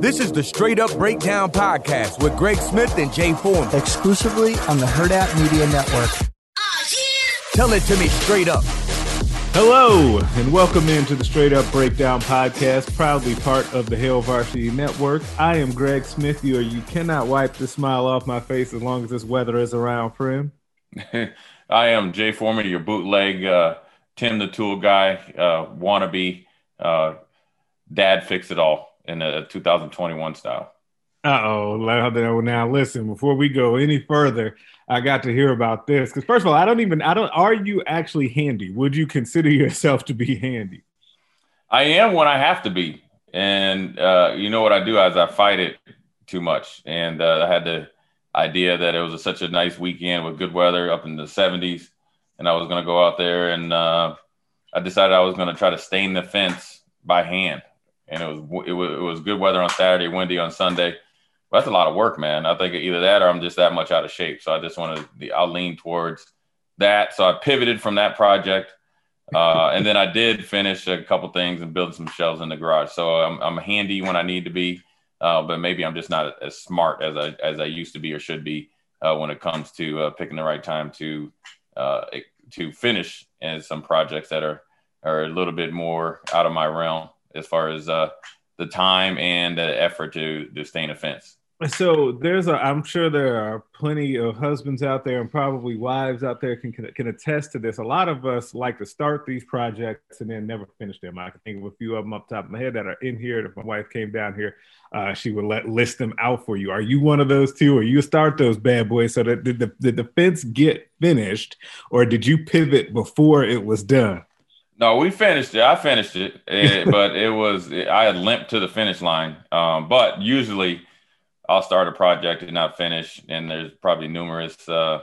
This is the Straight Up Breakdown Podcast with Greg Smith and Jay Foreman. Exclusively on the Hurrdat Media Network. Tell it to me straight up. Hello, and welcome into the Straight Up Breakdown Podcast, proudly part of the Hail Varsity Network. I am Greg Smith, you, or you cannot wipe the smile off my face as long as this weather is around, friend. I am Jay Foreman, your bootleg uh, Tim the Tool guy, uh, wannabe uh, dad fix it all in a 2021 style. Uh oh. Now listen, before we go any further, I got to hear about this because first of all, I don't even I don't are you actually handy? Would you consider yourself to be handy? I am when I have to be, and uh, you know what I do is I fight it too much, and uh, I had the idea that it was a, such a nice weekend with good weather up in the 70s, and I was going to go out there and uh, I decided I was going to try to stain the fence by hand, and it was it was it was good weather on Saturday, windy on Sunday that's a lot of work, man. I think either that or I'm just that much out of shape. So I just want to, I'll lean towards that. So I pivoted from that project. Uh, and then I did finish a couple things and build some shelves in the garage. So I'm, I'm handy when I need to be, uh, but maybe I'm just not as smart as I, as I used to be or should be uh, when it comes to uh, picking the right time to, uh, to finish and some projects that are, are a little bit more out of my realm as far as uh, the time and the effort to, to a fence. So there's a, I'm sure there are plenty of husbands out there and probably wives out there can, can, can attest to this. A lot of us like to start these projects and then never finish them. I can think of a few of them up top of my head that are in here. If my wife came down here, uh, she would let list them out for you. Are you one of those two, or you start those bad boys? So that did the, did the fence get finished, or did you pivot before it was done? No, we finished it. I finished it, it but it was I had limped to the finish line. Um, but usually I'll start a project and not finish, and there's probably numerous uh,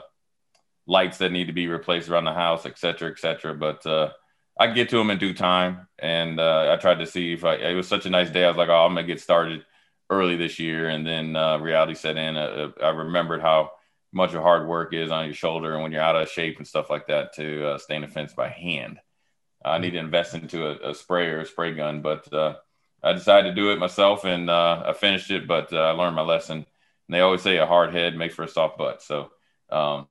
lights that need to be replaced around the house, et cetera, et cetera. But uh, I get to them in due time, and uh, I tried to see if I. It was such a nice day. I was like, oh, I'm gonna get started early this year, and then uh, reality set in. Uh, uh, I remembered how much of hard work is on your shoulder, and when you're out of shape and stuff like that, to stain a fence by hand. I need to invest into a, a spray a spray gun, but I decided to do it myself, and uh, I finished it. But uh, I learned my lesson. And they always say a hard head makes for a soft butt. So um,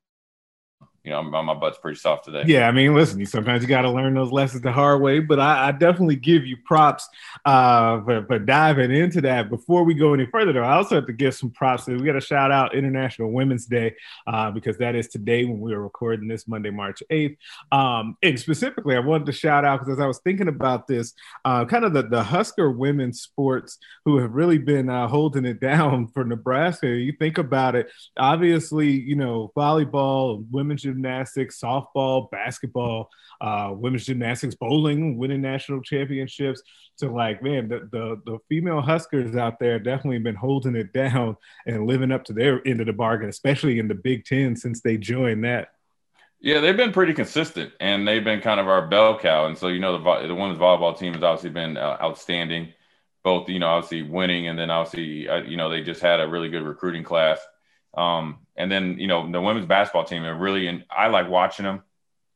you know, my butt's pretty soft today. Yeah, I mean, listen, you sometimes you got to learn those lessons the hard way, but I, I definitely give you props uh, for, for, diving into that. Before we go any further, though, I also have to give some props. We got to shout out International Women's Day uh, because that is today when we are recording this Monday, March 8th. Um, and specifically, I wanted to shout out because as I was thinking about this, uh, kind of the, the Husker women's sports who have really been uh, holding it down for Nebraska. You think about it, obviously, you know, volleyball, women's gymnastics, softball, basketball, uh, women's gymnastics, bowling, winning national championships. To like, man, the, the, the female Huskers out there definitely been holding it down and living up to their end of the bargain, especially in the Big Ten since they joined that. Yeah, they've been pretty consistent, and they've been kind of our bell cow. And so, you know, the the women's volleyball team has obviously been uh, outstanding, both you know, obviously winning, and then obviously, uh, you know, they just had a really good recruiting class. Um, and then you know the women's basketball team are really, and I like watching them.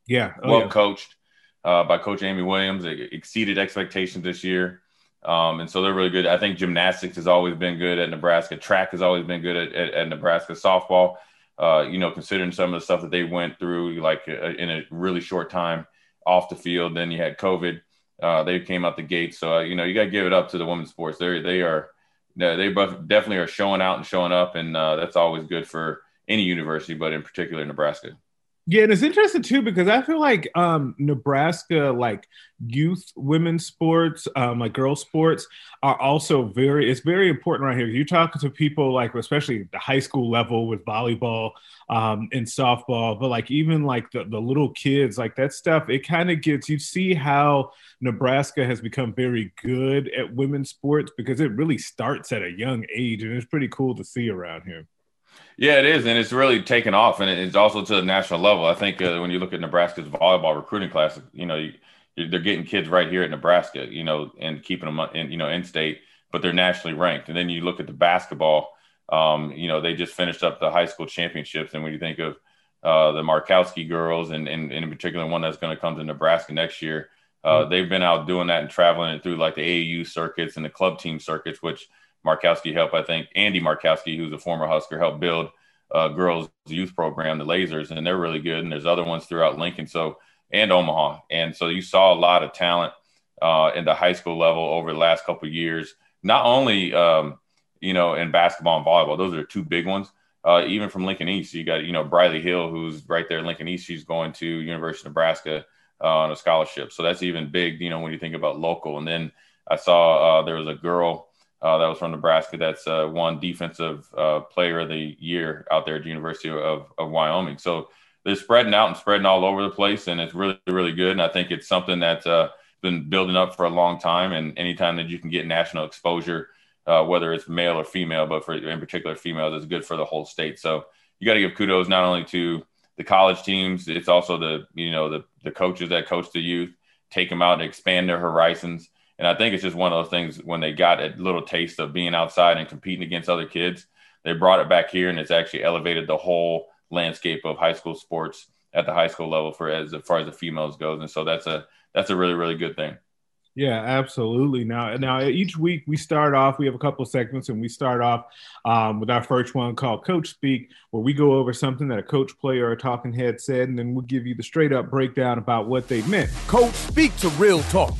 Yeah, oh, well yeah. coached uh, by Coach Amy Williams. They exceeded expectations this year, um, and so they're really good. I think gymnastics has always been good at Nebraska. Track has always been good at, at, at Nebraska. Softball, uh, you know, considering some of the stuff that they went through, like uh, in a really short time off the field. Then you had COVID. Uh, they came out the gate. So uh, you know, you got to give it up to the women's sports. They they are they both definitely are showing out and showing up, and uh, that's always good for any university, but in particular Nebraska. Yeah, and it's interesting too because I feel like um, Nebraska, like youth women's sports, um, like girls sports, are also very. It's very important right here. You talk to people like, especially the high school level with volleyball um, and softball, but like even like the, the little kids, like that stuff. It kind of gets you see how Nebraska has become very good at women's sports because it really starts at a young age, and it's pretty cool to see around here. Yeah, it is, and it's really taken off, and it's also to the national level. I think uh, when you look at Nebraska's volleyball recruiting class, you know, you, they're getting kids right here at Nebraska, you know, and keeping them in, you know, in state, but they're nationally ranked. And then you look at the basketball, um, you know, they just finished up the high school championships, and when you think of uh, the Markowski girls, and, and, and, in particular one that's going to come to Nebraska next year, uh, mm-hmm. they've been out doing that and traveling it through like the AAU circuits and the club team circuits, which Markowski helped, I think Andy Markowski, who's a former Husker, helped build uh, girls youth program, the Lasers, and they're really good. And there's other ones throughout Lincoln, so and Omaha, and so you saw a lot of talent uh, in the high school level over the last couple years. Not only um, you know in basketball and volleyball, those are two big ones. Uh, even from Lincoln East, you got you know Briley Hill, who's right there in Lincoln East. She's going to University of Nebraska uh, on a scholarship, so that's even big. You know when you think about local. And then I saw uh, there was a girl uh, that was from Nebraska. That's uh, one defensive uh, player of the year out there at the University of, of Wyoming. So they're spreading out and spreading all over the place, and it's really, really good. And I think it's something that's uh, been building up for a long time. And anytime that you can get national exposure, uh, whether it's male or female, but for in particular females, it's good for the whole state. So you got to give kudos not only to the college teams, it's also the you know the the coaches that coach the youth, take them out and expand their horizons and I think it's just one of those things when they got a little taste of being outside and competing against other kids, they brought it back here and it's actually elevated the whole landscape of high school sports at the high school level for as, as far as the females goes. And so that's a that's a really, really good thing. Yeah, absolutely. Now, now each week we start off. We have a couple segments, and we start off um, with our first one called Coach Speak, where we go over something that a coach, player, or a talking head said, and then we'll give you the straight up breakdown about what they meant. Coach Speak to Real Talk.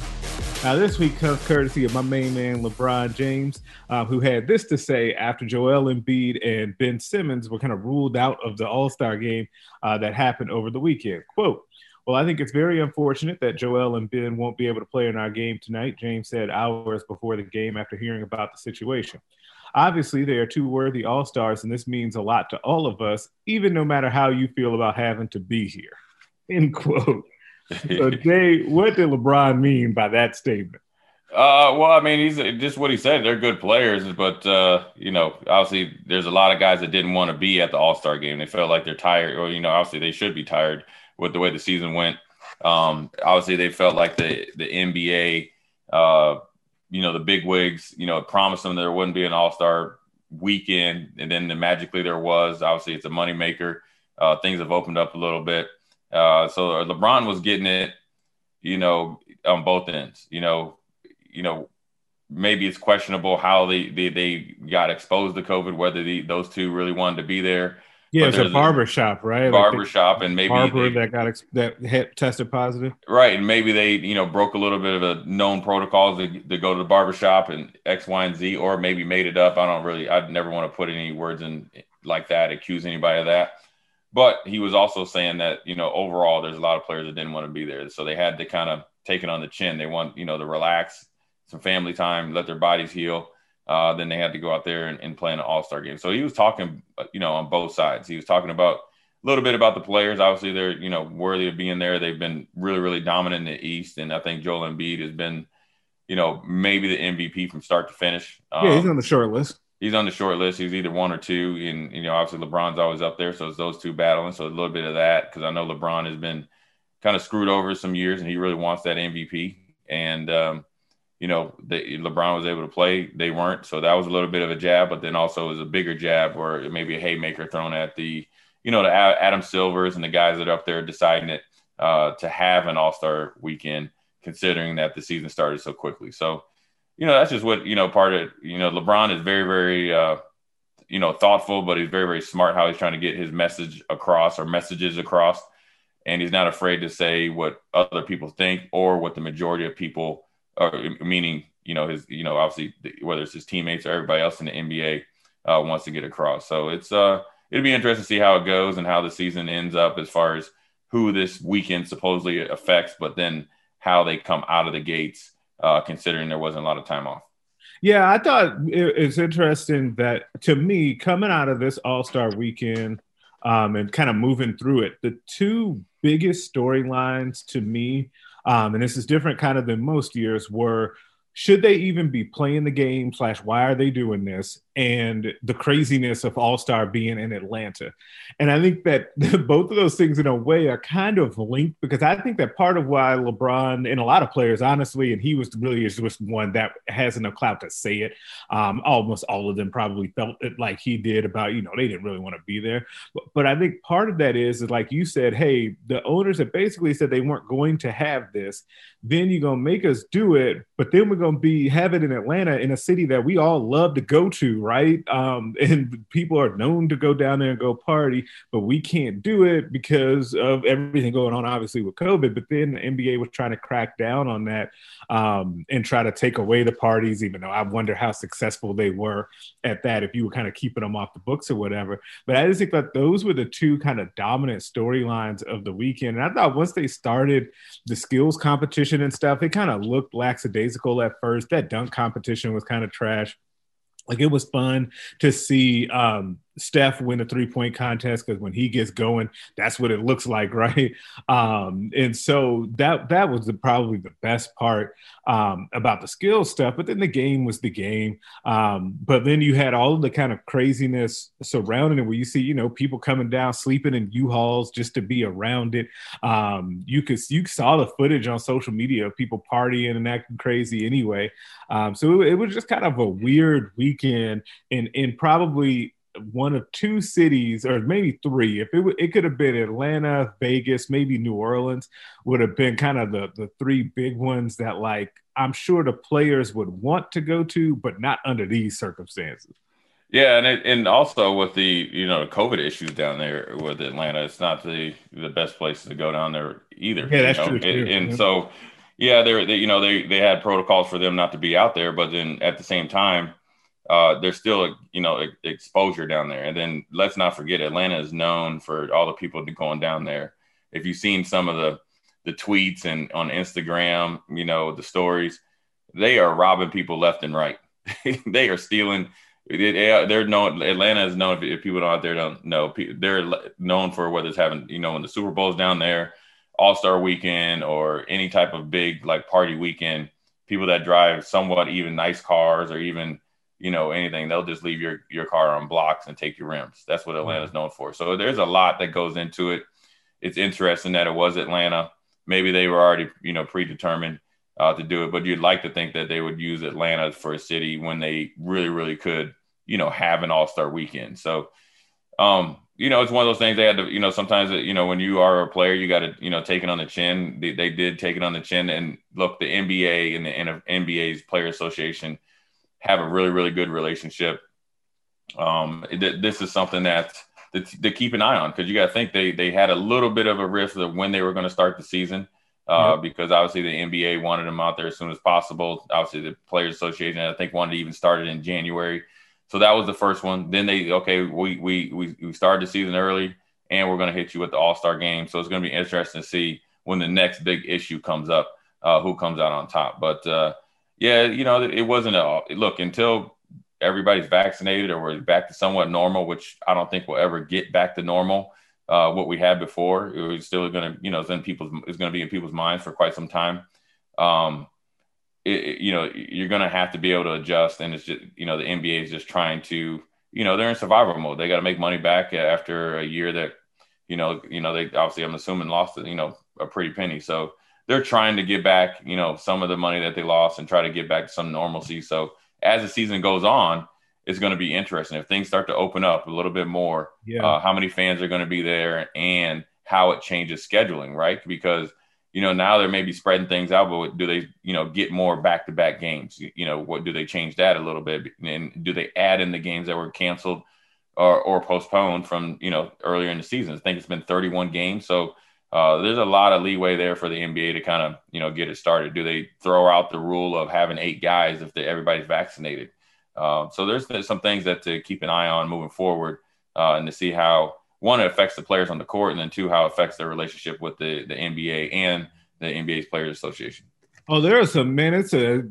Now, this week courtesy of my main man, LeBron James, uh, who had this to say after Joel Embiid and Ben Simmons were kind of ruled out of the All Star game uh, that happened over the weekend. Quote, well, I think it's very unfortunate that Joel and Ben won't be able to play in our game tonight, James said hours before the game after hearing about the situation. Obviously, they are two worthy All Stars, and this means a lot to all of us, even no matter how you feel about having to be here. End quote so Jay, what did LeBron mean by that statement? Uh, well, I mean, he's just what he said. They're good players, but uh, you know, obviously, there's a lot of guys that didn't want to be at the All Star game. They felt like they're tired, or you know, obviously, they should be tired with the way the season went. Um, obviously, they felt like the the NBA, uh, you know, the big wigs, you know, promised them there wouldn't be an All Star weekend, and then the, magically there was. Obviously, it's a moneymaker. Uh, things have opened up a little bit. Uh, so LeBron was getting it, you know, on both ends. You know, you know, maybe it's questionable how they they, they got exposed to COVID, whether the, those two really wanted to be there. Yeah, it's a barber shop, right? Barber like shop, and maybe barber they, that got ex- that hit, tested positive, right? And maybe they, you know, broke a little bit of a known protocols to, to go to the barber shop and X, Y, and Z, or maybe made it up. I don't really, I'd never want to put any words in like that, accuse anybody of that. But he was also saying that, you know, overall, there's a lot of players that didn't want to be there. So they had to kind of take it on the chin. They want, you know, to relax, some family time, let their bodies heal. Uh, then they had to go out there and, and play an all star game. So he was talking, you know, on both sides. He was talking about a little bit about the players. Obviously, they're, you know, worthy of being there. They've been really, really dominant in the East. And I think Joel Embiid has been, you know, maybe the MVP from start to finish. Um, yeah, he's um, on the short list he's on the short list. He's either one or two, and you know, obviously LeBron's always up there, so it's those two battling. So a little bit of that because I know LeBron has been kind of screwed over some years, and he really wants that MVP. And um, you know, the, LeBron was able to play; they weren't, so that was a little bit of a jab. But then also it was a bigger jab, or maybe a haymaker thrown at the, you know, the Adam Silvers and the guys that are up there deciding it uh, to have an All Star weekend, considering that the season started so quickly. So you know, that's just what, you know, part of, you know, LeBron is very, very, uh, you know, thoughtful, but he's very, very smart how he's trying to get his message across or messages across. And he's not afraid to say what other people think or what the majority of people are, meaning, you know, his, you know, obviously whether it's his teammates or everybody else in the NBA uh, wants to get across. So it's, uh, it'll be interesting to see how it goes and how the season ends up as far as who this weekend supposedly affects, but then how they come out of the gates uh, considering there wasn't a lot of time off. Yeah, I thought it, it's interesting that to me, coming out of this All Star weekend um, and kind of moving through it, the two biggest storylines to me, um, and this is different kind of than most years, were should they even be playing the game slash why are they doing this and the craziness of all star being in atlanta? And i think that both of those things in a way are kind of linked because i think that part of why lebron and a lot of players honestly and he was really just one that has enough clout to say it. Um, almost all of them probably felt it like he did about you know they didn't really want to be there. But, but i think part of that is is like you said hey the owners have basically said they weren't going to have this then you're gonna make us do it, but then we're gonna be have it in Atlanta in a city that we all love to go to, right? Um, and people are known to go down there and go party, but we can't do it because of everything going on, obviously with COVID. But then the NBA was trying to crack down on that um, and try to take away the parties, even though I wonder how successful they were at that if you were kind of keeping them off the books or whatever. But I just think that those were the two kind of dominant storylines of the weekend. And I thought once they started the skills competition and stuff, it kind of looked lackadaisical at first. That dunk competition was kind of trash. Like it was fun to see um, Steph win a three point contest because when he gets going, that's what it looks like, right? Um, and so that that was the, probably the best part um, about the skill stuff. But then the game was the game. Um, but then you had all the kind of craziness surrounding it, where you see, you know, people coming down, sleeping in U-Hauls just to be around it. Um, you could you saw the footage on social media of people partying and acting crazy anyway. Um, so it, it was just kind of a weird weekend, and and probably one of two cities, or maybe three. If it it could have been Atlanta, Vegas, maybe New Orleans, would have been kind of the the three big ones that like I'm sure the players would want to go to, but not under these circumstances. Yeah, and it, and also with the you know the COVID issues down there with Atlanta, it's not the the best place to go down there either. Yeah, that's know? true. Too. And, and so, yeah, they're they, you know they they had protocols for them not to be out there, but then at the same time, uh, there's still a you know exposure down there. And then let's not forget, Atlanta is known for all the people going down there. If you've seen some of the the tweets and on Instagram, you know the stories, they are robbing people left and right. they are stealing. They're known. Atlanta is known. If people out there don't know, they're known for whether it's having you know when the Super Bowl's down there, All Star Weekend, or any type of big like party weekend. People that drive somewhat even nice cars or even you know anything they'll just leave your your car on blocks and take your rims. That's what atlanta's known for. So there's a lot that goes into it. It's interesting that it was atlanta. Maybe they were already you know predetermined uh, to do it but you'd like to think that they would use atlanta for a city when they really really could you know have an all-star weekend. So um you know it's one of those things they had to you know sometimes you know when you are a player you got to you know take it on the chin. They, they did take it on the chin. And look the nba and the nba's player association have a really, really good relationship. Um, th- this is something that to, keep an eye on because you got to think they they had a little bit of a risk of when they were going to start the season. Uh, yep. Because obviously the NBA wanted them out there as soon as possible. Obviously the Players Association, I think, wanted to even start it in January. So that was the first one. Then they okay, we we we, we started the season early, and we're going to hit you with the All Star game. So it's going to be interesting to see when the next big issue comes up, uh, who comes out on top. But uh, yeah, you know, it wasn't a look until everybody's vaccinated or we're back to somewhat normal, which I don't think we'll ever get back to normal. Uh, what we had before, it was still going to, you know, it's in people's, it's going to be in people's minds for quite some time. Um, it, it, you know, you're going to have to be able to adjust, and it's just, you know, the NBA is just trying to, you know, they're in survival mode. They got to make money back after a year that, you know, you know, they obviously, I'm assuming, lost, you know, a pretty penny. So they're trying to get back, you know, some of the money that they lost and try to get back to some normalcy. So as the season goes on, it's going to be interesting if things start to open up a little bit more. Yeah. Uh, how many fans are going to be there and how it changes scheduling, right? Because you know now they're maybe spreading things out, but do they, you know, get more back-to-back games? You, you know, what do they change that a little bit, and do they add in the games that were canceled or or postponed from you know earlier in the season? I think it's been 31 games, so uh, there's a lot of leeway there for the NBA to kind of you know get it started. Do they throw out the rule of having eight guys if everybody's vaccinated? Uh, so there's, there's, some things that to keep an eye on moving forward uh, and to see how one it affects the players on the court and then two how it affects their relationship with the the NBA and the NBA's Players Association. Oh, there are some man. It's a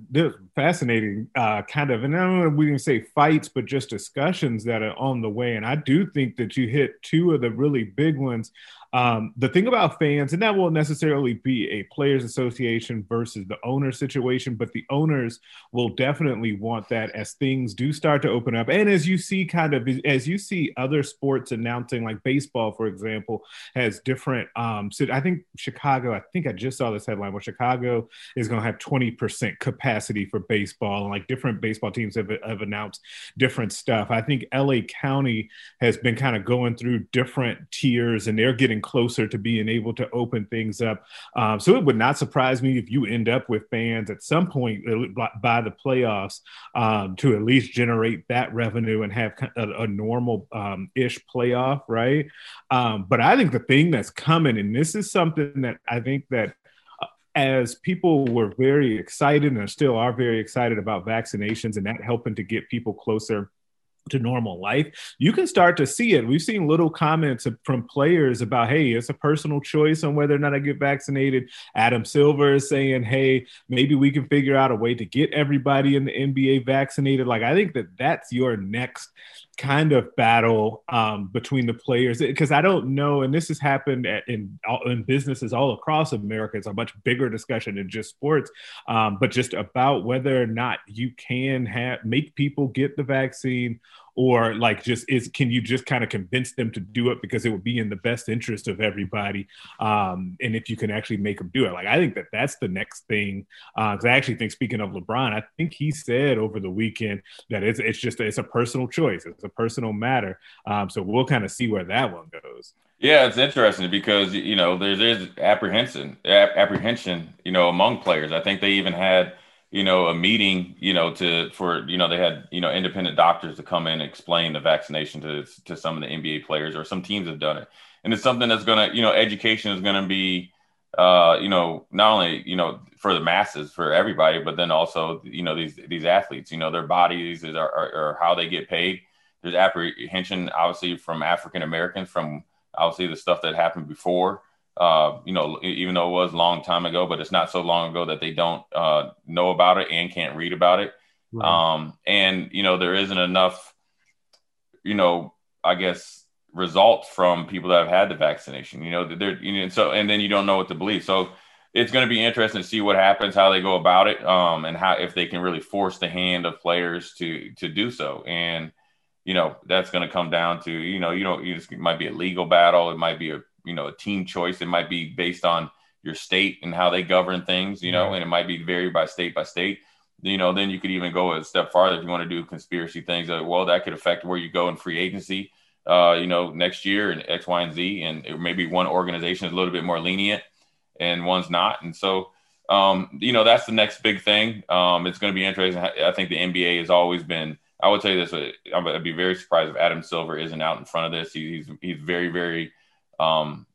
fascinating uh, kind of, and I don't know we didn't say fights, but just discussions that are on the way. And I do think that you hit two of the really big ones um, the thing about fans, and that won't necessarily be a players' association versus the owner situation, but the owners will definitely want that as things do start to open up. And as you see, kind of as you see other sports announcing, like baseball, for example, has different. Um, so I think Chicago, I think I just saw this headline where Chicago is going to have 20% capacity for baseball, and like different baseball teams have, have announced different stuff. I think LA County has been kind of going through different tiers, and they're getting getting closer to being able to open things up. Um, so it would not surprise me if you end up with fans at some point by the playoffs um, to at least generate that revenue and have a, a normal um, ish playoff, right? Um, but I think the thing that's coming, and this is something that I think that uh, as people were very excited and still are very excited about vaccinations and that helping to get people closer to normal life, you can start to see it. We've seen little comments from players about, hey, it's a personal choice on whether or not I get vaccinated. Adam Silver is saying, hey, maybe we can figure out a way to get everybody in the NBA vaccinated. Like, I think that that's your next kind of battle um, between the players because I don't know, and this has happened at, in in businesses all across America. It's a much bigger discussion than just sports, um, but just about whether or not you can have make people get the vaccine or like just is can you just kind of convince them to do it because it would be in the best interest of everybody um, and if you can actually make them do it like i think that that's the next thing because uh, i actually think speaking of lebron i think he said over the weekend that it's, it's just it's a personal choice it's a personal matter um, so we'll kind of see where that one goes yeah, it's interesting because you know there's there's apprehension apprehension you know among players. I think they even had you know, a meeting, you know, to for you know they had you know independent doctors to come in and explain the vaccination to to some of the NBA players or some teams have done it, and it's something that's gonna you know education is gonna be uh you know not only you know for the masses for everybody but then also you know these these athletes you know their bodies are, are, are how they get paid. There's apprehension obviously from african americans from obviously the stuff that happened before uh, you know, even though it was a long time ago, but it's not so long ago that they don't uh, know about it and can't read about it. Right. Um, and you know, there isn't enough, you know, I guess results from people that have had the vaccination. You know, they're you know, so and then you don't know what to believe. So it's going to be interesting to see what happens, how they go about it, um, and how if they can really force the hand of players to to do so. And you know, that's going to come down to you know, you just, it might be a legal battle, it might be a you know a team choice. It might be based on your state and how they govern things, you know, and it might be varied by state by state. You know, then you could even go a step farther if you want to do conspiracy things. Like, well, that could affect where you go in free agency. Uh, you know, next year and X, Y, and Z, and maybe one organization is a little bit more lenient and one's not, and so um, you know that's the next big thing. Um, it's going to be interesting. I think the NBA has always been. I would say this. Uh, I'd be very surprised if Adam Silver isn't out in front of this. He's he's very very um,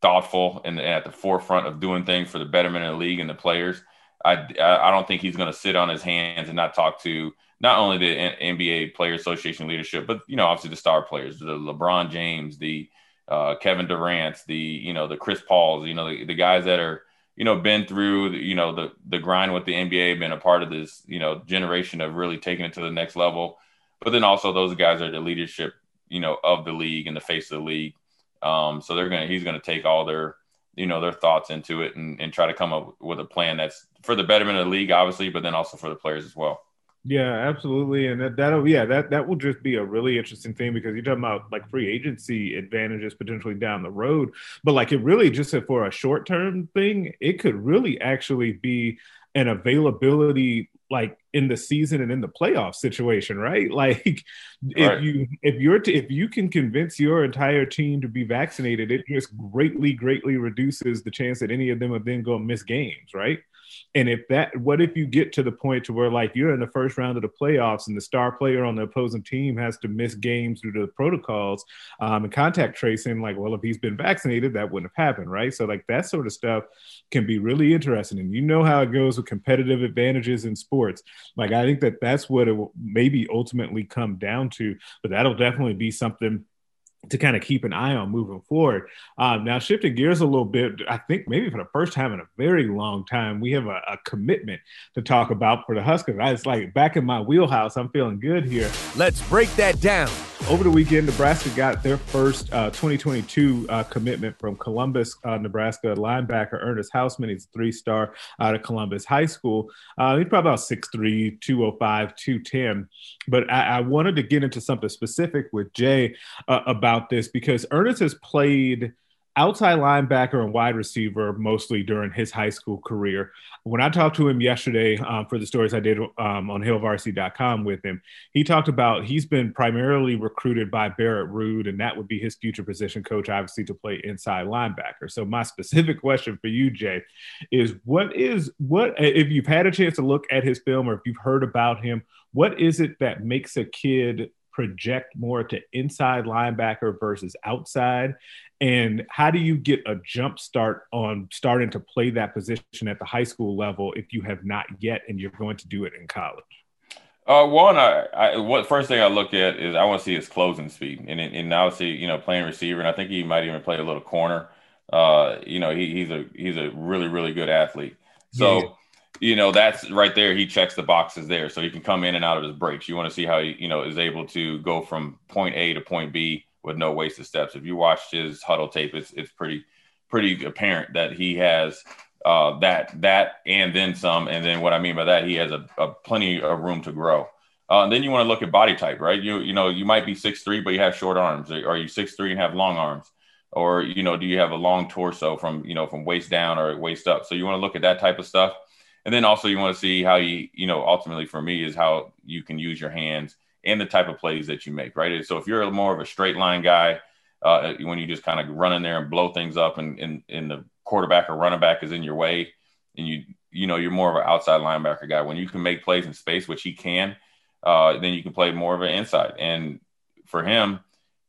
thoughtful and, at the forefront of doing things for the betterment of the league and the players. I, I don't think he's going to sit on his hands and not talk to not only the NBA Player Association leadership, but you know obviously the star players, the LeBron James, the uh, Kevin Durant, the you know the Chris Pauls, you know the, the guys that are you know been through the, you know the the grind with the NBA, been a part of this you know generation of really taking it to the next level. But then also those guys are the leadership you know of the league and the face of the league. Um, so they're gonna he's gonna take all their you know their thoughts into it and, and try to come up with a plan that's for the betterment of the league, obviously, but then also for the players as well. Yeah, absolutely, and that, that'll yeah that that will just be a really interesting thing because you're talking about like free agency advantages potentially down the road, but like it really just for a short term thing, it could really actually be an availability like in the season and in the playoff situation, right? Like right. if you if you're to, if you can convince your entire team to be vaccinated, it just greatly greatly reduces the chance that any of them are then going to miss games, right? And if that, what if you get to the point to where like you're in the first round of the playoffs and the star player on the opposing team has to miss games due to the protocols um, and contact tracing? Like, well, if he's been vaccinated, that wouldn't have happened, right? So like that sort of stuff can be really interesting. And you know how it goes with competitive advantages in sports. Like I think that that's what it will maybe ultimately come down to. But that'll definitely be something to kind of keep an eye on moving forward. Um, now, shifting gears a little bit, I think maybe for the first time in a very long time, we have a, a commitment to talk about for the Huskers. I was like back in my wheelhouse. I'm feeling good here. Let's break that down. Over the weekend, Nebraska got their first uh, 2022 uh, commitment from Columbus, uh, Nebraska linebacker Ernest Hausmann. He's a three star out of Columbus High School. Uh, he's probably about 6'3, 205, 210. But I, I wanted to get into something specific with Jay uh, about this because Ernest has played outside linebacker and wide receiver mostly during his high school career. When I talked to him yesterday um, for the stories I did um, on HailVarsity.com with him, he talked about he's been primarily recruited by Barrett Ruud, and that would be his future position coach, obviously, to play inside linebacker. So my specific question for you, Jay, is what is what if you've had a chance to look at his film or if you've heard about him, what is it that makes a kid project more to inside linebacker versus outside? And how do you get a jump start on starting to play that position at the high school level if you have not yet and you're going to do it in college? Uh, one, I, I what first thing I look at is I want to see his closing speed, and and obviously you know playing receiver, and I think he might even play a little corner. Uh, you know, he, he's a he's a really really good athlete. So. You know that's right there. He checks the boxes there so he can come in and out of his breaks. You want to see how he you know is able to go from point a to point b with no wasted steps. If you watched his Hudl tape it's it's pretty pretty apparent that he has uh, that that and then some. And then what i mean by that he has a, a plenty of room to grow. Uh, and then you want to look at body type right? You you know you might be six three but you have short arms. Are you six three and have long arms? Or you know do you have a long torso from you know from waist down or waist up? So you want to look at that type of stuff and then also you want to see how you, you know, ultimately for me is how you can use your hands and the type of plays that you make, right? So if you're more of a straight line guy, uh, when you just kind of run in there and blow things up and, and, and the quarterback or running back is in your way and you, you know, you're more of an outside linebacker guy. When you can make plays in space, which he can, uh, then you can play more of an inside. And for him,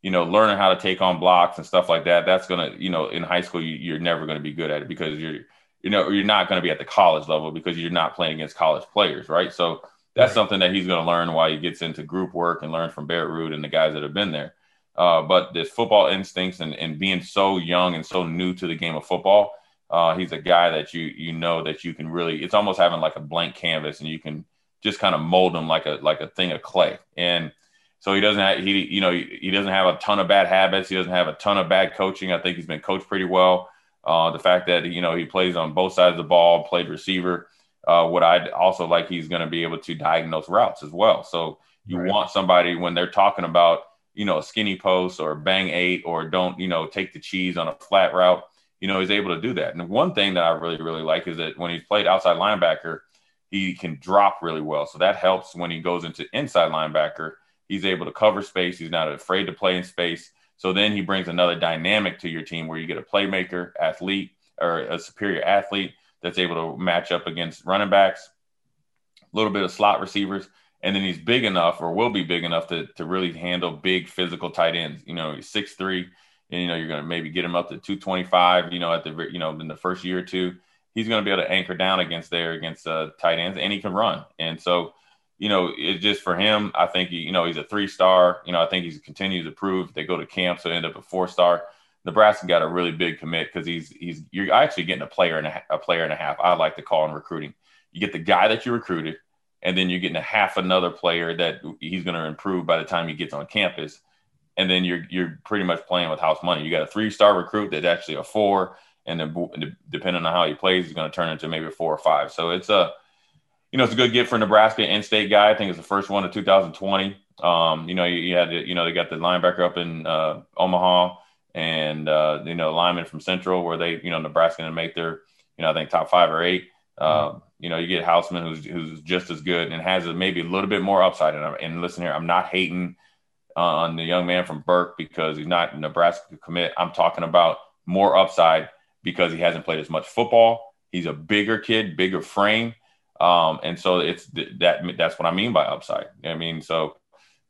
you know, learning how to take on blocks and stuff like that, that's to, you know, in high school, you, are never to be good at it because you're, you know, you're not going to be at the college level because you're not playing against college players, right? So that's right. something that he's going to learn while he gets into group work and learn from Barrett Ruud and the guys that have been there. Uh, but this football instincts and, and being so young and so new to the game of football, uh, he's a guy that you you know that you can really. It's almost having like a blank canvas, and you can just kind of mold him like a like a thing of clay. And so he doesn't have he you know he, he doesn't have a ton of bad habits. He doesn't have a ton of bad coaching. I think he's been coached pretty well. Uh, the fact that you know he plays on both sides of the ball, played receiver. Uh, what I'd also like, he's going to be able to diagnose routes as well. So you right. want somebody when they're talking about you know a skinny post or bang eight or don't you know take the cheese on a flat route. You know he's able to do that. And one thing that I really really like is that when he's played outside linebacker, he can drop really well. So that helps when he goes into inside linebacker. He's able to cover space. He's not afraid to play in space. So then he brings another dynamic to your team where you get a playmaker, athlete, or a superior athlete that's able to match up against running backs, a little bit of slot receivers, and then he's big enough or will be big enough to, to really handle big physical tight ends. You know, he's six three, and you know you're going to maybe get him up to 225. You know, at the you know in the first year or two, he's going to be able to anchor down against there against uh, tight ends, and he can run. And so you know, it's just for him. I think he, you know, he's a three star. You know, I think he's continues to prove. They go to camp, so end up a four star. Nebraska got a really big commit because he's he's you're actually getting a player and a, a player and a half. I like to call in recruiting. You get the guy that you recruited, and then you're getting a half another player that he's going to improve by the time he gets on campus. And then you're you're pretty much playing with house money. You got a three star recruit that's actually a four, and then depending on how he plays, he's going to turn into maybe a four or five. So it's a you know, it's a good get for Nebraska in-state guy. I think it's the first one of 2020. Um, you know, you, you, had, you know, they got the linebacker up in uh, Omaha and, uh, you know, lineman from Central where they, you know, Nebraska to make their, you know, I think top five or eight. Uh, you know, you get Hausmann who's, who's just as good and has maybe a little bit more upside. And, and listen here, I'm not hating on the young man from Burke because he's not Nebraska commit. I'm talking about more upside because he hasn't played as much football. He's a bigger kid, bigger frame um, and so it's that that's what I mean by upside. I mean, so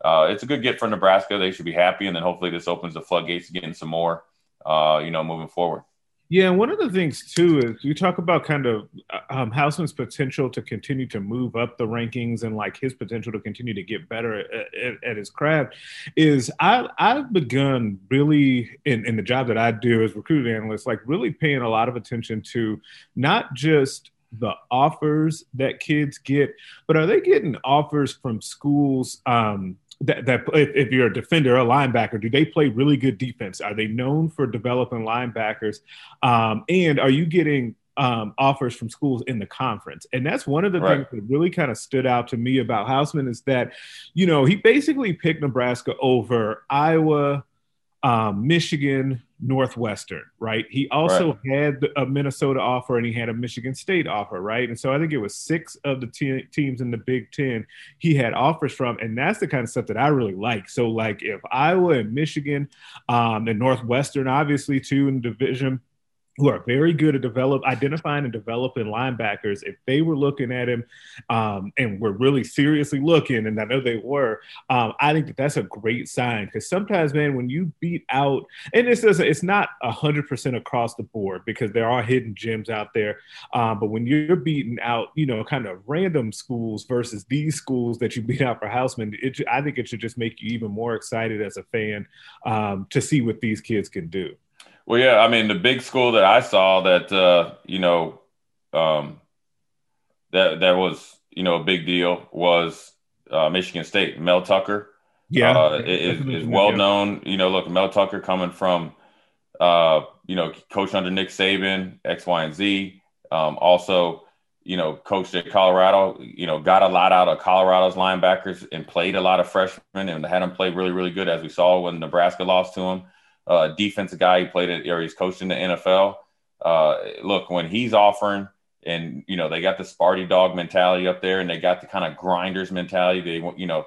uh, it's a good get for Nebraska. They should be happy, and then hopefully this opens the floodgates getting some more, uh, you know, moving forward. Yeah, and one of the things too is you talk about kind of uh, um, Hausmann's potential to continue to move up the rankings and like his potential to continue to get better at, at, at his craft. Is I I've begun really in in the job that I do as recruiting analyst, like really paying a lot of attention to not just the offers that kids get, but are they getting offers from schools um, that, that if you're a defender, a linebacker, do they play really good defense? Are they known for developing linebackers? Um, and are you getting um, offers from schools in the conference. And that's one of the right. things that really kind of stood out to me about Hausmann is that, you know, he basically picked Nebraska over Iowa, um, Michigan, Northwestern, right? He also right. had a Minnesota offer and he had a Michigan State offer, right? And so I think it was six of the te- teams in the Big Ten he had offers from, and that's the kind of stuff that I really like. So, like if Iowa and Michigan, um, and Northwestern, obviously too in the division who are very good at develop identifying and developing linebackers. If they were looking at him um, and were really seriously looking, and I know they were, um, I think that that's a great sign because sometimes, man, when you beat out, and it's just, it's not hundred percent across the board because there are hidden gems out there, um, but when you're beating out, you know, kind of random schools versus these schools that you beat out for Hausmann, it, I think it should just make you even more excited as a fan um, to see what these kids can do. Well, yeah, I mean, the big school that I saw that uh, you know um, that that was you know a big deal was uh, Michigan State. Mel Tucker, yeah, uh, is, is well known. You know, look, Mel Tucker coming from uh, you know coach under Nick Saban, X, Y, and Z. Um, also, you know, coached at Colorado. You know, got a lot out of Colorado's linebackers and played a lot of freshmen and had them play really, really good, as we saw when Nebraska lost to him uh, defensive guy. He played at, or he's coached in the NFL. Uh, look, when he's offering, and you know they got the Sparty dog mentality up there, and they got the kind of grinders mentality. They, you know,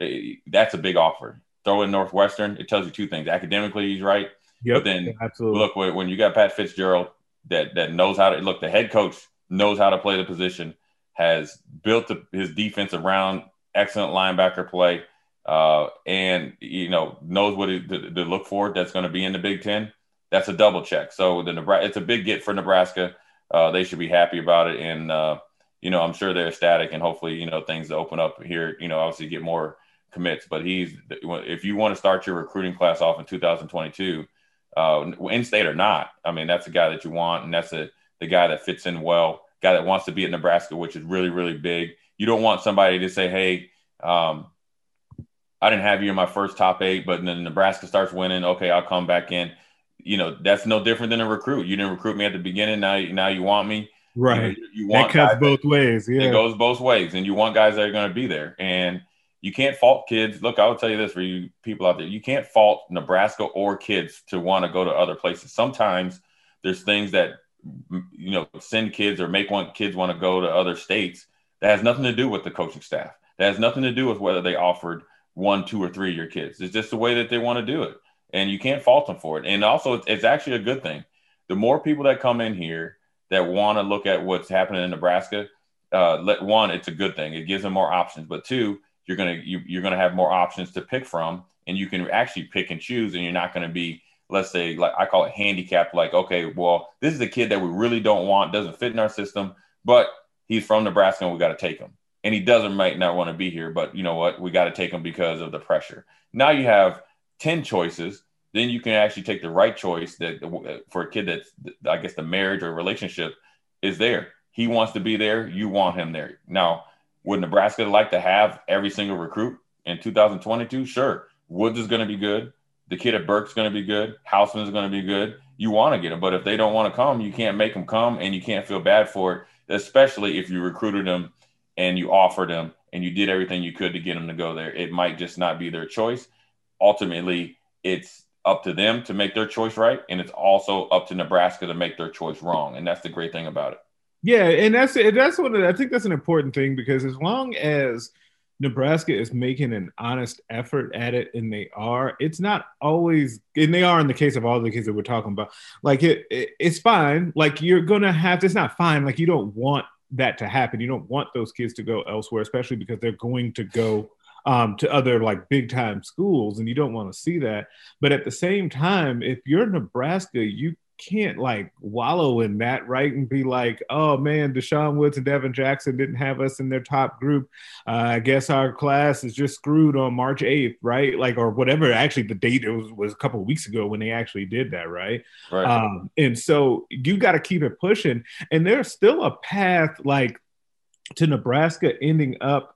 eh, that's a big offer. Throw in Northwestern. It tells you two things: academically, he's right. Yep, but then, absolutely. look when you got Pat Fitzgerald that that knows how to look. The head coach knows how to play the position. Has built the, his defense around excellent linebacker play uh, and you know knows what to, look for that's going to be in the Big Ten, that's a double check. So the Nebraska, it's a big get for Nebraska. Uh, they should be happy about it, and uh, you know I'm sure they're ecstatic, and hopefully you know things open up here. You know, obviously get more commits, but he's if you want to start your recruiting class off in 2022, uh, in state or not, I mean that's the guy that you want, and that's a the guy that fits in well, guy that wants to be at Nebraska, which is really really big. You don't want somebody to say, hey. Um, I didn't have you in my first top eight, but then Nebraska starts winning. Okay, I'll come back in. You know, that's no different than a recruit. You didn't recruit me at the beginning. Now, now you want me. Right. You, know, you want it cuts both that, ways. Yeah. It goes both ways. And you want guys that are going to be there. And you can't fault kids. Look, I will tell you this for you people out there. You can't fault Nebraska or kids to want to go to other places. Sometimes there's things that, you know, send kids or make one kids want to go to other states that has nothing to do with the coaching staff. That has nothing to do with whether they offered – one, two, or three of your kids. It's just the way that they want to do it, and you can't fault them for it. And also, it's actually a good thing. The more people that come in here that want to look at what's happening in Nebraska, uh, let one, it's a good thing. It gives them more options. But two, you're gonna you, you're gonna have more options to pick from, and you can actually pick and choose, and you're not gonna be let's say like I call it handicapped. Like, okay, well, this is a kid that we really don't want, doesn't fit in our system, but he's from Nebraska and we got to take him and he doesn't might not want to be here, but you know what? We got to take him because of the pressure. Now you have 10 choices. Then you can actually take the right choice that uh, uh, for a kid that's, I guess, the marriage or relationship is there. He wants to be there. You want him there. Now, would Nebraska like to have every single recruit in 2022? Sure. Woods is going to be good. The kid at Burke's going to be good. Hausmann is going to be good. You want to get them, but if they don't want to come, you can't make them come, and you can't feel bad for it, especially if you recruited them and you offered them and you did everything you could to get them to go there. It might just not be their choice. Ultimately, it's up to them to make their choice right, and it's also up to Nebraska to make their choice wrong. And that's the great thing about it. Yeah, and that's it. that's what I think that's an important thing because as long as Nebraska is making an honest effort at it, and they are. It's not always, and they are in the case of all the kids that we're talking about. Like it, it it's fine. Like you're gonna have. It's not fine. Like you don't want that to happen. You don't want those kids to go elsewhere, especially because they're going to go um, to other like big time schools, and you don't want to see that. But at the same time, if you're Nebraska, you can't like wallow in that, right? And be like, oh man, Deshaun Woods and Devon Jackson didn't have us in their top group. Uh, I guess our class is just screwed on March 8th, right? Like, or whatever. Actually, the date was, was a couple of weeks ago when they actually did that, right? right. Um, and so you got to keep it pushing. And there's still a path like to Nebraska ending up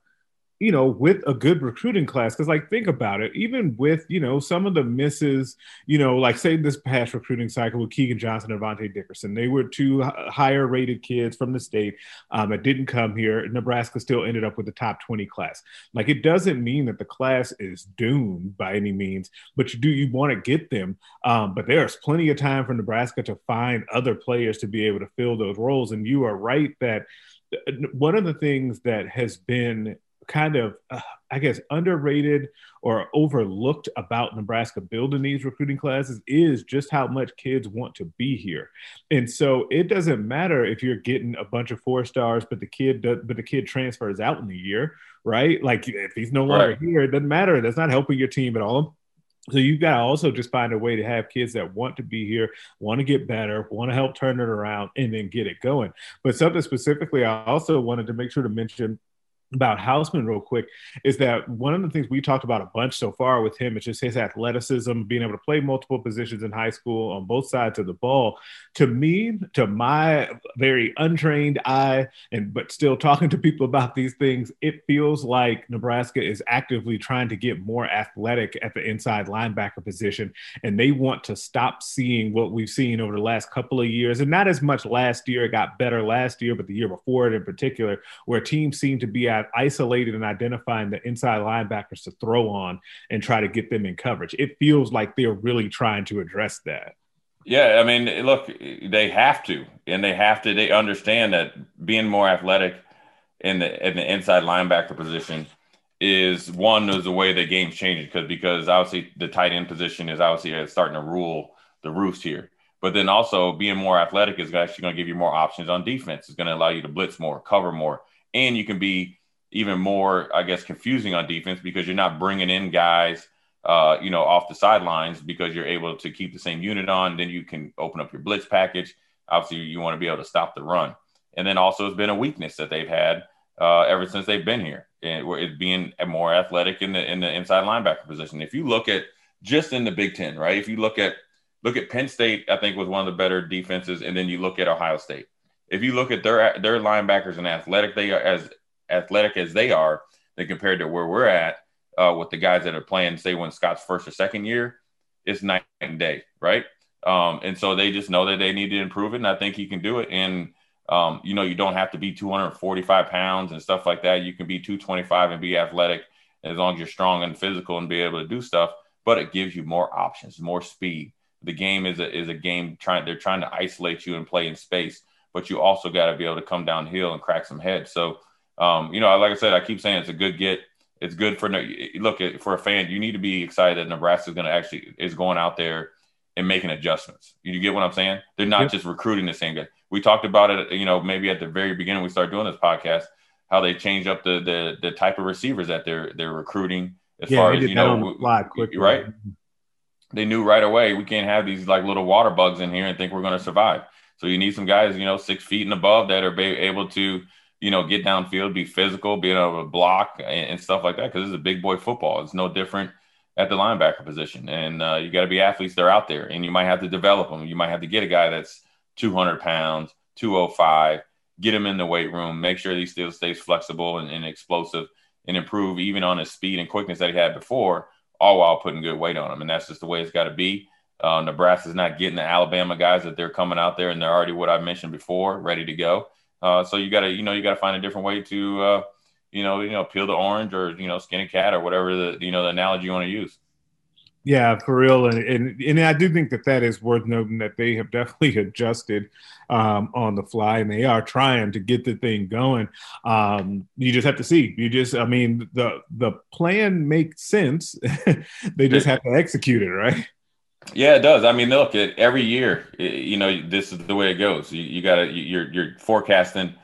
you know, with a good recruiting class, because like think about it, even with you know some of the misses, you know, like say this past recruiting cycle with Keagan Johnson and Avante Dickerson, they were two higher rated kids from the state um, that didn't come here. Nebraska still ended up with the top twenty class. Like it doesn't mean that the class is doomed by any means, but you do you want to get them. Um, but there's plenty of time for Nebraska to find other players to be able to fill those roles. And you are right that uh, one of the things that has been kind of, uh, I guess, underrated or overlooked about Nebraska building these recruiting classes is just how much kids want to be here. And so it doesn't matter if you're getting a bunch of four stars, but the kid does, but the kid transfers out in the year, right? Like if he's no longer right. here, it doesn't matter. That's not helping your team at all. So you've got to also just find a way to have kids that want to be here, want to get better, want to help turn it around, and then get it going. But something specifically, I also wanted to make sure to mention about Hausmann real quick is that one of the things we talked about a bunch so far with him is just his athleticism, being able to play multiple positions in high school on both sides of the ball. To me, to my very untrained eye, and but still talking to people about these things, it feels like Nebraska is actively trying to get more athletic at the inside linebacker position, and they want to stop seeing what we've seen over the last couple of years, and not as much last year. It got better last year, but the year before it in particular, where teams seem to be at isolated and identifying the inside linebackers to throw on and try to get them in coverage. It feels like they're really trying to address that. Yeah, I mean, look, they have to, and they have to. They understand that being more athletic in the in the inside linebacker position is one is the way the game's changing because because obviously the tight end position is obviously uh, starting to rule the roost here. But then also being more athletic is actually going to give you more options on defense. It's going to allow you to blitz more, cover more, and you can be even more, I guess, confusing on defense because you're not bringing in guys, uh, you know, off the sidelines because you're able to keep the same unit on. Then you can open up your blitz package. Obviously, you want to be able to stop the run. And then also, it's been a weakness that they've had uh, ever since they've been here, and where it's being more athletic in the in the inside linebacker position. If you look at just in the Big Ten, right? If you look at look at Penn State, I think was one of the better defenses, and then you look at Ohio State. If you look at their their linebackers and athletic they are as athletic as they are, than compared to where we're at uh, with the guys that are playing, say, when Scott's first or second year, it's night and day, right? Um, and so they just know that they need to improve it, and I think he can do it. And um, you know, you don't have to be 245 pounds and stuff like that. You can be 225 and be athletic as long as you're strong and physical and be able to do stuff. But it gives you more options, more speed. The game is a is a game trying. They're trying to isolate you and play in space, but you also got to be able to come downhill and crack some heads. So um, you know, like I said, I keep saying it's a good get. It's good for look for a fan. You need to be excited that Nebraska is going to actually is going out there and making adjustments. You get what I'm saying? They're not yep. just recruiting the same guy. We talked about it, you know, maybe at the very beginning we started doing this podcast, how they change up the the the type of receivers that they're they're recruiting as yeah, far as you know, quickly. right? They knew right away we can't have these like little water bugs in here and think we're going to survive. So you need some guys, you know, six feet and above that are able to you know, get downfield, be physical, being able to block and, and stuff like that. Because it's a big boy football. It's no different at the linebacker position, and uh, you got to be athletes that are out there, and you might have to develop them. You might have to get a guy that's 200 pounds, 205, get him in the weight room, make sure he still stays flexible and, and explosive, and improve even on his speed and quickness that he had before, all while putting good weight on him. And that's just the way it's got to be. Uh, Nebraska's not getting the Alabama guys that they're coming out there, and they're already what I mentioned before, ready to go. Uh, so you got to, you know, you got to find a different way to, uh, you know, you know, peel the orange or you know, skin a cat or whatever the you know the analogy you want to use. Yeah, for real, and, and and I do think that that is worth noting that they have definitely adjusted um, on the fly, and they are trying to get the thing going. Um, you just have to see. You just, I mean, the the plan makes sense. they just have to execute it, right? Yeah, it does. I mean, look, at every year, you know, this is the way it goes. You, you got to you're you're forecasting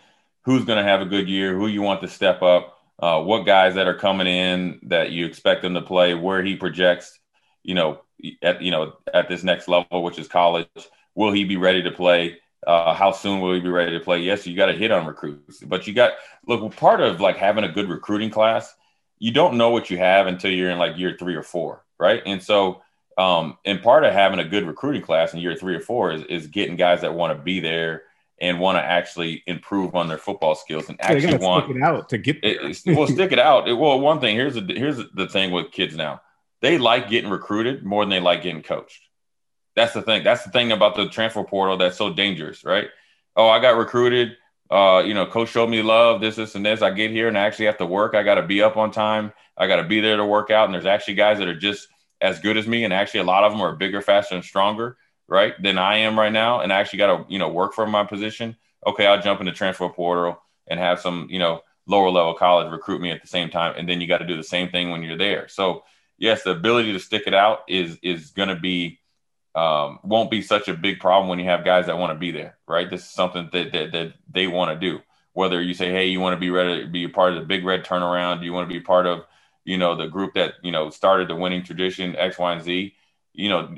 who's going to have a good year, who you want to step up, uh, what guys that are coming in that you expect them to play, where he projects, you know, at you know at this next level, which is college. Will he be ready to play? Uh, how soon will he be ready to play? Yes, you got to hit on recruits, but you got look part of like having a good recruiting class. You don't know what you have until you're in like year three or four, right? And so um, and part of having a good recruiting class in year three or four is, is getting guys that want to be there and want to actually improve on their football skills and actually yeah, want stick it out to get there. It, well, stick it out. It, well, one thing here's the here's the thing with kids now. They like getting recruited more than they like getting coached. That's the thing. That's the thing about the transfer portal that's so dangerous, right? Oh, I got recruited. Uh, you know, coach showed me love, this, this, and this. I get here and I actually have to work. I got to be up on time. I got to be there to work out. And there's actually guys that are just as good as me, and actually a lot of them are bigger, faster, and stronger, right, than I am right now. And I actually got to, you know, work for my position. Okay, I'll jump in the transfer portal and have some, you know, lower level college recruit me at the same time, and then you got to do the same thing when you're there. So yes, the ability to stick it out is is going to be um, won't be such a big problem when you have guys that want to be there, right? This is something that that, that they want to do. Whether you say, hey, you want to be ready be a part of the big red turnaround, you want to be part of, you know, the group that you know started the winning tradition X, Y, and Z? You know,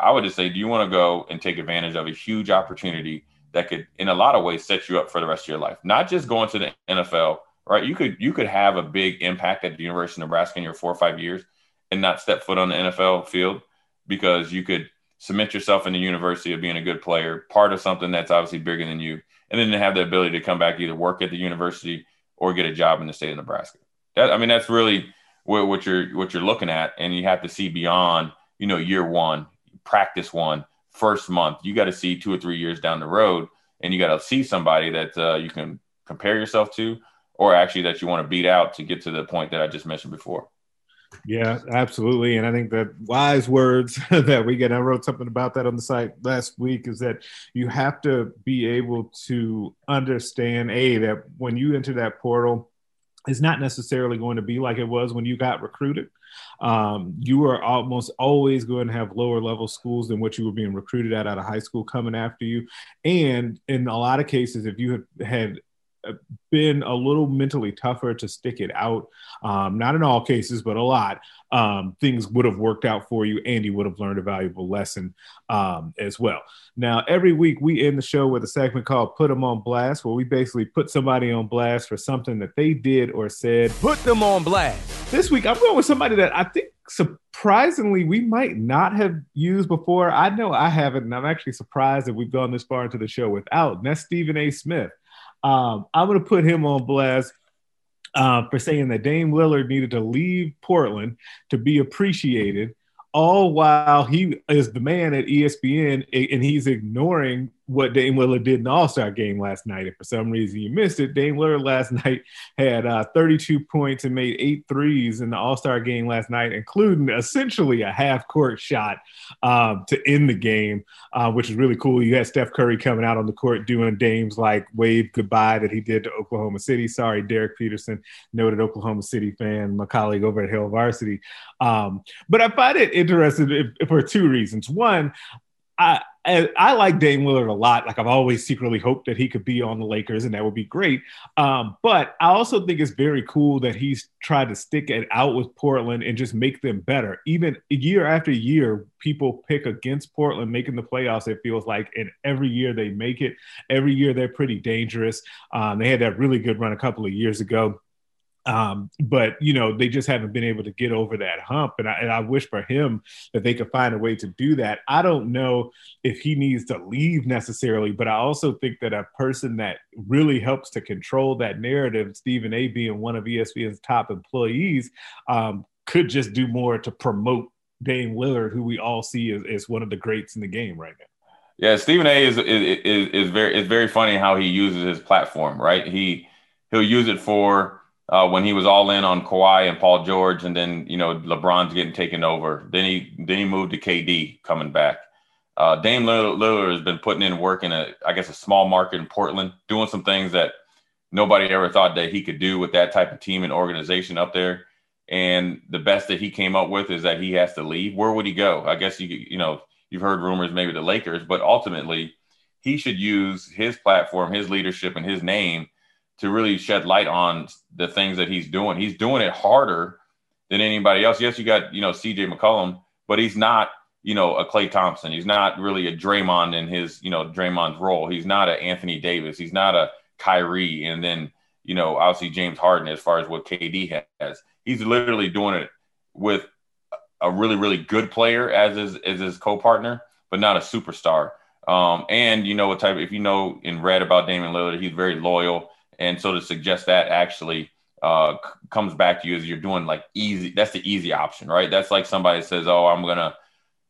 I would just say, do you want to go and take advantage of a huge opportunity that could, in a lot of ways, set you up for the rest of your life? Not just going to the NFL, right? You could you could have a big impact at the University of Nebraska in your four or five years and not step foot on the NFL field because you could cement yourself in the university of being a good player, part of something that's obviously bigger than you, and then to have the ability to come back either work at the university or get a job in the state of Nebraska. That I mean, that's really what, you're what you're looking at, and you have to see beyond you know year one, practice one, first month. You got to see two or three years down the road, and you got to see somebody that uh, you can compare yourself to, or actually that you want to beat out to get to the point that I just mentioned before. Yeah, absolutely. And I think that wise words that we get, I wrote something about that on the site last week, is that you have to be able to understand, A, that when you enter that portal, it's not necessarily going to be like it was when you got recruited. Um, you are almost always going to have lower level schools than what you were being recruited at out of high school coming after you. And in a lot of cases, if you have had been a little mentally tougher to stick it out. Um, not in all cases, but a lot. Um, things would have worked out for you, and you would have learned a valuable lesson um, as well. Now, every week we end the show with a segment called "Put Them on Blast," where we basically put somebody on blast for something that they did or said. Put them on blast. This week, I'm going with somebody that I think surprisingly we might not have used before. I know I haven't, and I'm actually surprised that we've gone this far into the show without. And that's Stephen A. Smith. Um, I'm going to put him on blast uh, for saying that Dame Lillard needed to leave Portland to be appreciated all while he is the man at ESPN and he's ignoring what Dame Lillard did in the All Star game last night. If for some reason you missed it, Dame Lillard last night had uh, 32 points and made eight threes in the All Star game last night, including essentially a half court shot um, to end the game, uh, which is really cool. You had Steph Curry coming out on the court doing Dame's like wave goodbye that he did to Oklahoma City. Sorry, Derek Peterson, noted Oklahoma City fan, my colleague over at Hail Varsity. Um, but I find it interesting for two reasons. One, I, I like Dame Lillard a lot. Like I've always secretly hoped that he could be on the Lakers, and that would be great. Um, but I also think it's very cool that he's tried to stick it out with Portland and just make them better. Even year after year, people pick against Portland making the playoffs. It feels like, and every year they make it. Every year they're pretty dangerous. Um, they had that really good run a couple of years ago. Um, but you know they just haven't been able to get over that hump, and I, and I wish for him that they could find a way to do that. I don't know if he needs to leave necessarily, but I also think that a person that really helps to control that narrative, Stephen A. being one of ESPN's top employees, um, could just do more to promote Dame Lillard, who we all see as, as one of the greats in the game right now. Yeah, Stephen A. is is is, is very is very funny how he uses his platform. Right, he he'll use it for uh, when he was all in on Kawhi and Paul George, and then you know LeBron's getting taken over. Then he then he moved to KD coming back. Uh, Dame Lillard has been putting in work in a I guess a small market in Portland, doing some things that nobody ever thought that he could do with that type of team and organization up there. And the best that he came up with is that he has to leave. Where would he go? I guess you you know you've heard rumors maybe the Lakers, but ultimately he should use his platform, his leadership, and his name to really shed light on the things that he's doing. He's doing it harder than anybody else. Yes, you got, you know, CJ McCollum, but he's not, you know, a Klay Thompson. He's not really a Draymond in his, you know, Draymond's role. He's not a Anthony Davis. He's not a Kyrie. And then, you know, obviously James Harden as far as what KD has. He's literally doing it with a really, really good player as his as his co-partner, but not a superstar Um, and you know what type, if you know and read about Damian Lillard, he's very loyal. And so to suggest that actually uh, c- comes back to you as you're doing like easy, that's the easy option, right? That's like somebody says, oh, I'm going to,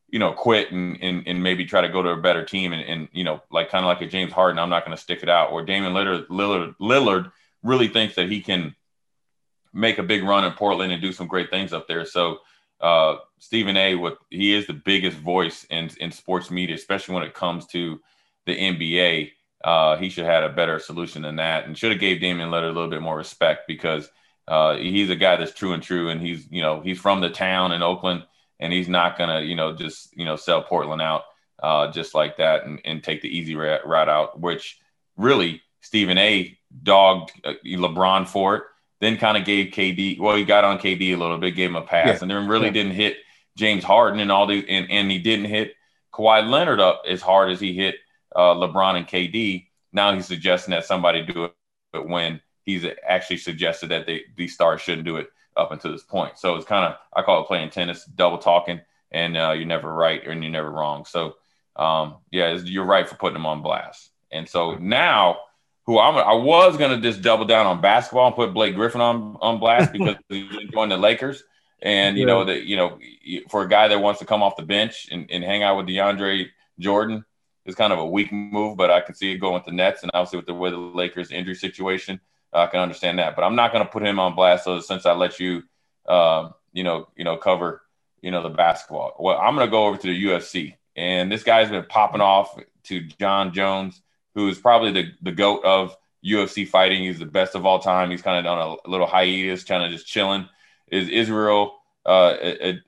you know, quit and, and, and maybe try to go to a better team. And, and you know, like kind of like a James Harden, I'm not going to stick it out. Or Damian Lillard, Lillard, Lillard really thinks that he can make a big run in Portland and do some great things up there. So uh, Stephen A. What he is the biggest voice in in sports media, especially when it comes to the NBA. Uh, he should have had a better solution than that, and should have gave Damian Lillard a little bit more respect because uh, he's a guy that's true and true, and he's you know he's from the town in Oakland, and he's not gonna you know just you know sell Portland out uh, just like that and, and take the easy route out, which really Stephen A. dogged uh, LeBron for it then kind of gave KD. Well, he got on KD a little bit, gave him a pass, yeah. and then really yeah. didn't hit James Harden and all the and, and he didn't hit Kawhi Leonard up as hard as he hit uh, LeBron and KD. Now he's suggesting that somebody do it, but when he's actually suggested that they these stars shouldn't do it up until this point. So it's kind of I call it playing tennis, double talking, and uh, you're never right and you're never wrong. So um, yeah, you're right for putting them on blast. And so now who I'm, I was gonna just double down on basketball and put Blake Griffin on on blast because he's joined the Lakers, and you yeah. know that you know for a guy that wants to come off the bench and, and hang out with DeAndre Jordan is kind of a weak move, but I can see it going with the Nets and obviously with the way the Lakers injury situation, I can understand that. But I'm not gonna put him on blast. So since I let you, um, you know, you know, cover, you know, the basketball. Well, I'm gonna go over to the UFC, and this guy's been popping off to Jon Jones who is probably the, the goat of UFC fighting. He's the best of all time. He's kind of on a, little hiatus, kind of just chilling. Is Israel uh,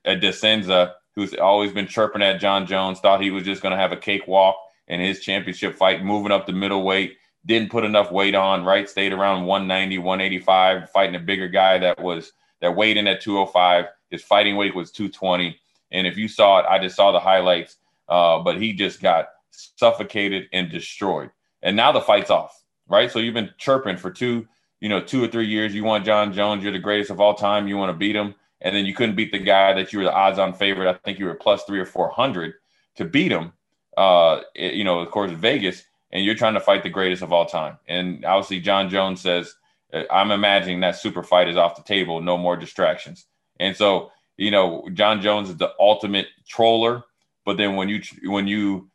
Adesanya, who's always been chirping at Jon Jones, thought he was just going to have a cakewalk in his championship fight, moving up the middleweight. Didn't put enough weight on, right? Stayed around 190, 185, fighting a bigger guy that was that weighed in at 205. His fighting weight was 220. And if you saw it, I just saw the highlights, uh, but he just got suffocated and destroyed and now the fight's off, right? So you've been chirping for two, you know, two or three years. You want Jon Jones, you're the greatest of all time. You want to beat him, and then you couldn't beat the guy that you were the odds-on favorite. I think you were plus three or four hundred to beat him. Uh, you know, of course, Vegas, and you're trying to fight the greatest of all time. And obviously, Jon Jones says, uh, "I'm imagining that super fight is off the table. No more distractions." And so, you know, Jon Jones is the ultimate troller. But then when you when you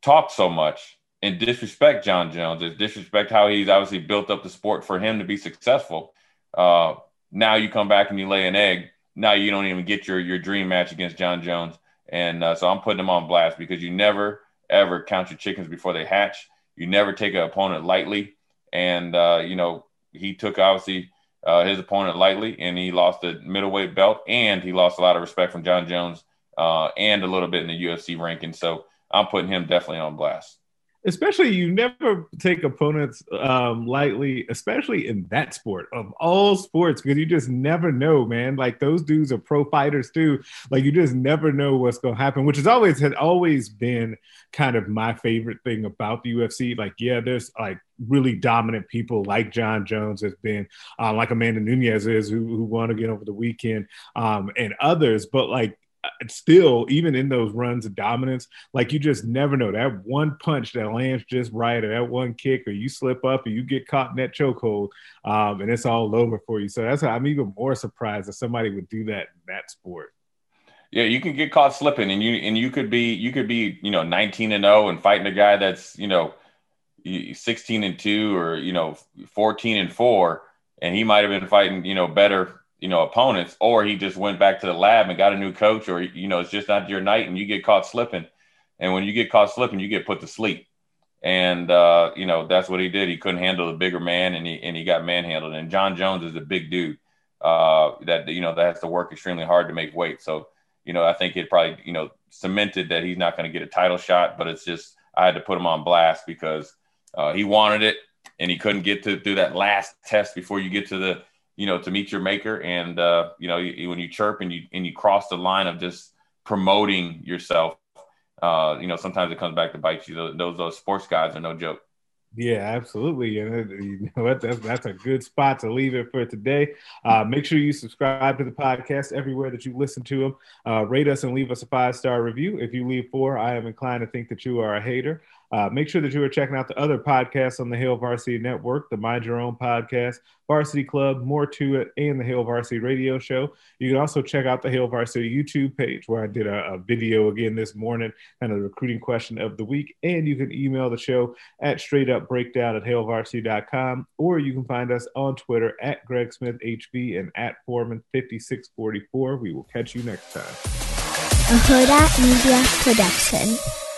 talk so much and disrespect Jon Jones, and disrespect how he's obviously built up the sport for him to be successful. Uh, now you come back and you lay an egg. Now you don't even get your your dream match against Jon Jones, and uh, so I'm putting him on blast because you never ever count your chickens before they hatch. You never take an opponent lightly, and uh, you know he took obviously uh, his opponent lightly, and he lost the middleweight belt, and he lost a lot of respect from Jon Jones, uh, and a little bit in the UFC ranking. So I'm putting him definitely on blast especially you never take opponents um, lightly, especially in that sport of all sports, because you just never know, man. Like those dudes are pro fighters too. Like you just never know what's going to happen, which has always had always been kind of my favorite thing about the UFC. Like, yeah, there's like really dominant people like Jon Jones has been, uh, like Amanda Nunes is, who, who won again over the weekend, um, and others. But like still, even in those runs of dominance, like you just never know that one punch that lands just right, or that one kick, or you slip up and you get caught in that chokehold, um, and it's all over for you. So that's I'm even more surprised that somebody would do that in that sport. Yeah, you can get caught slipping, and you and you could be you could be you know 19 and 0 and fighting a guy that's you know 16 and 2 or you know 14 and 4 and he might have been fighting you know better you know opponents, or he just went back to the lab and got a new coach, or you know it's just not your night and you get caught slipping. And when you get caught slipping, you get put to sleep. And uh, you know that's what he did. He couldn't handle the bigger man, and he and he got manhandled. And Jon Jones is a big dude uh, that you know that has to work extremely hard to make weight. So you know I think it probably you know cemented that he's not going to get a title shot. But it's just I had to put him on blast because uh, he wanted it and he couldn't get to through that last test before you get to the you know, to meet your maker. And, uh, you know, you, when you chirp and you, and you cross the line of just promoting yourself, uh, you know, sometimes it comes back to bite you. Those, those sports guys are no joke. Yeah, absolutely. And you know what? That's, that's a good spot to leave it for today. Uh, make sure you subscribe to the podcast everywhere that you listen to them. Uh, rate us and leave us a five star review. If you leave four, I am inclined to think that you are a hater. Uh, make sure that you are checking out the other podcasts on the Hail Varsity Network, the Mind Your Own podcast, Varsity Club, More to It, and the Hail Varsity Radio Show. You can also check out the Hail Varsity YouTube page where I did a, a video again this morning, of the recruiting question of the week. And you can email the show at straight up breakdown at hailvarsity.com, or you can find us on Twitter at Greg Smith HV and at Foreman5644. We will catch you next time. A Hurrdat Media Production.